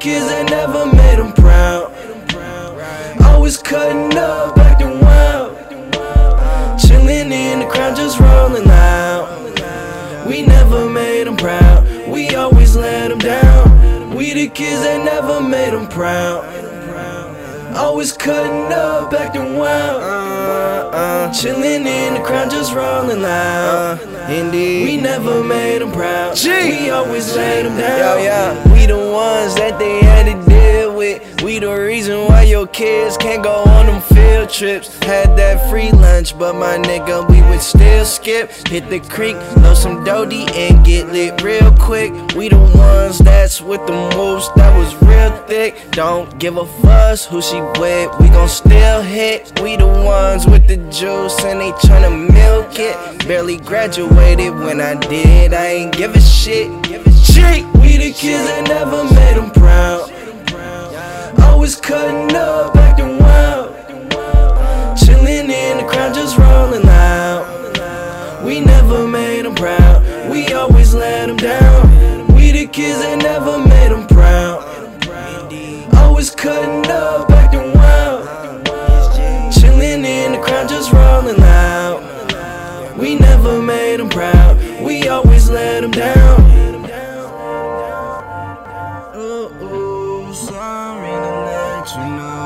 kids that never made them proud. Always cutting up, acting wild. Chilling in the crowd, just rolling loud. We never made them proud, we always let them down. We the kids that never made them proud. Always cutting up, acting wild. Uh, uh, chilling in the crowd, just rolling loud. Indeed. We never made them proud. Gee. We always laid them down. Yo, yeah, why your kids can't go on them field trips. Had that free lunch, but my nigga, we would still skip. Hit the creek, load some Dodie, and get lit real quick. We the ones that's with the moves that was real thick. Don't give a fuss who she with, we gon' still hit. We the ones with the juice, and they tryna milk it. Barely graduated when I did, I ain't give a shit. Shit. We the kids was cutting up acting wild. Chilling in the crowd, just rolling loud. We never made them proud, we always let them down. We the kids that never made them proud. Always cutting up acting wild. Chilling in the crowd, just rolling loud. We never made them proud, we always let them down. To know.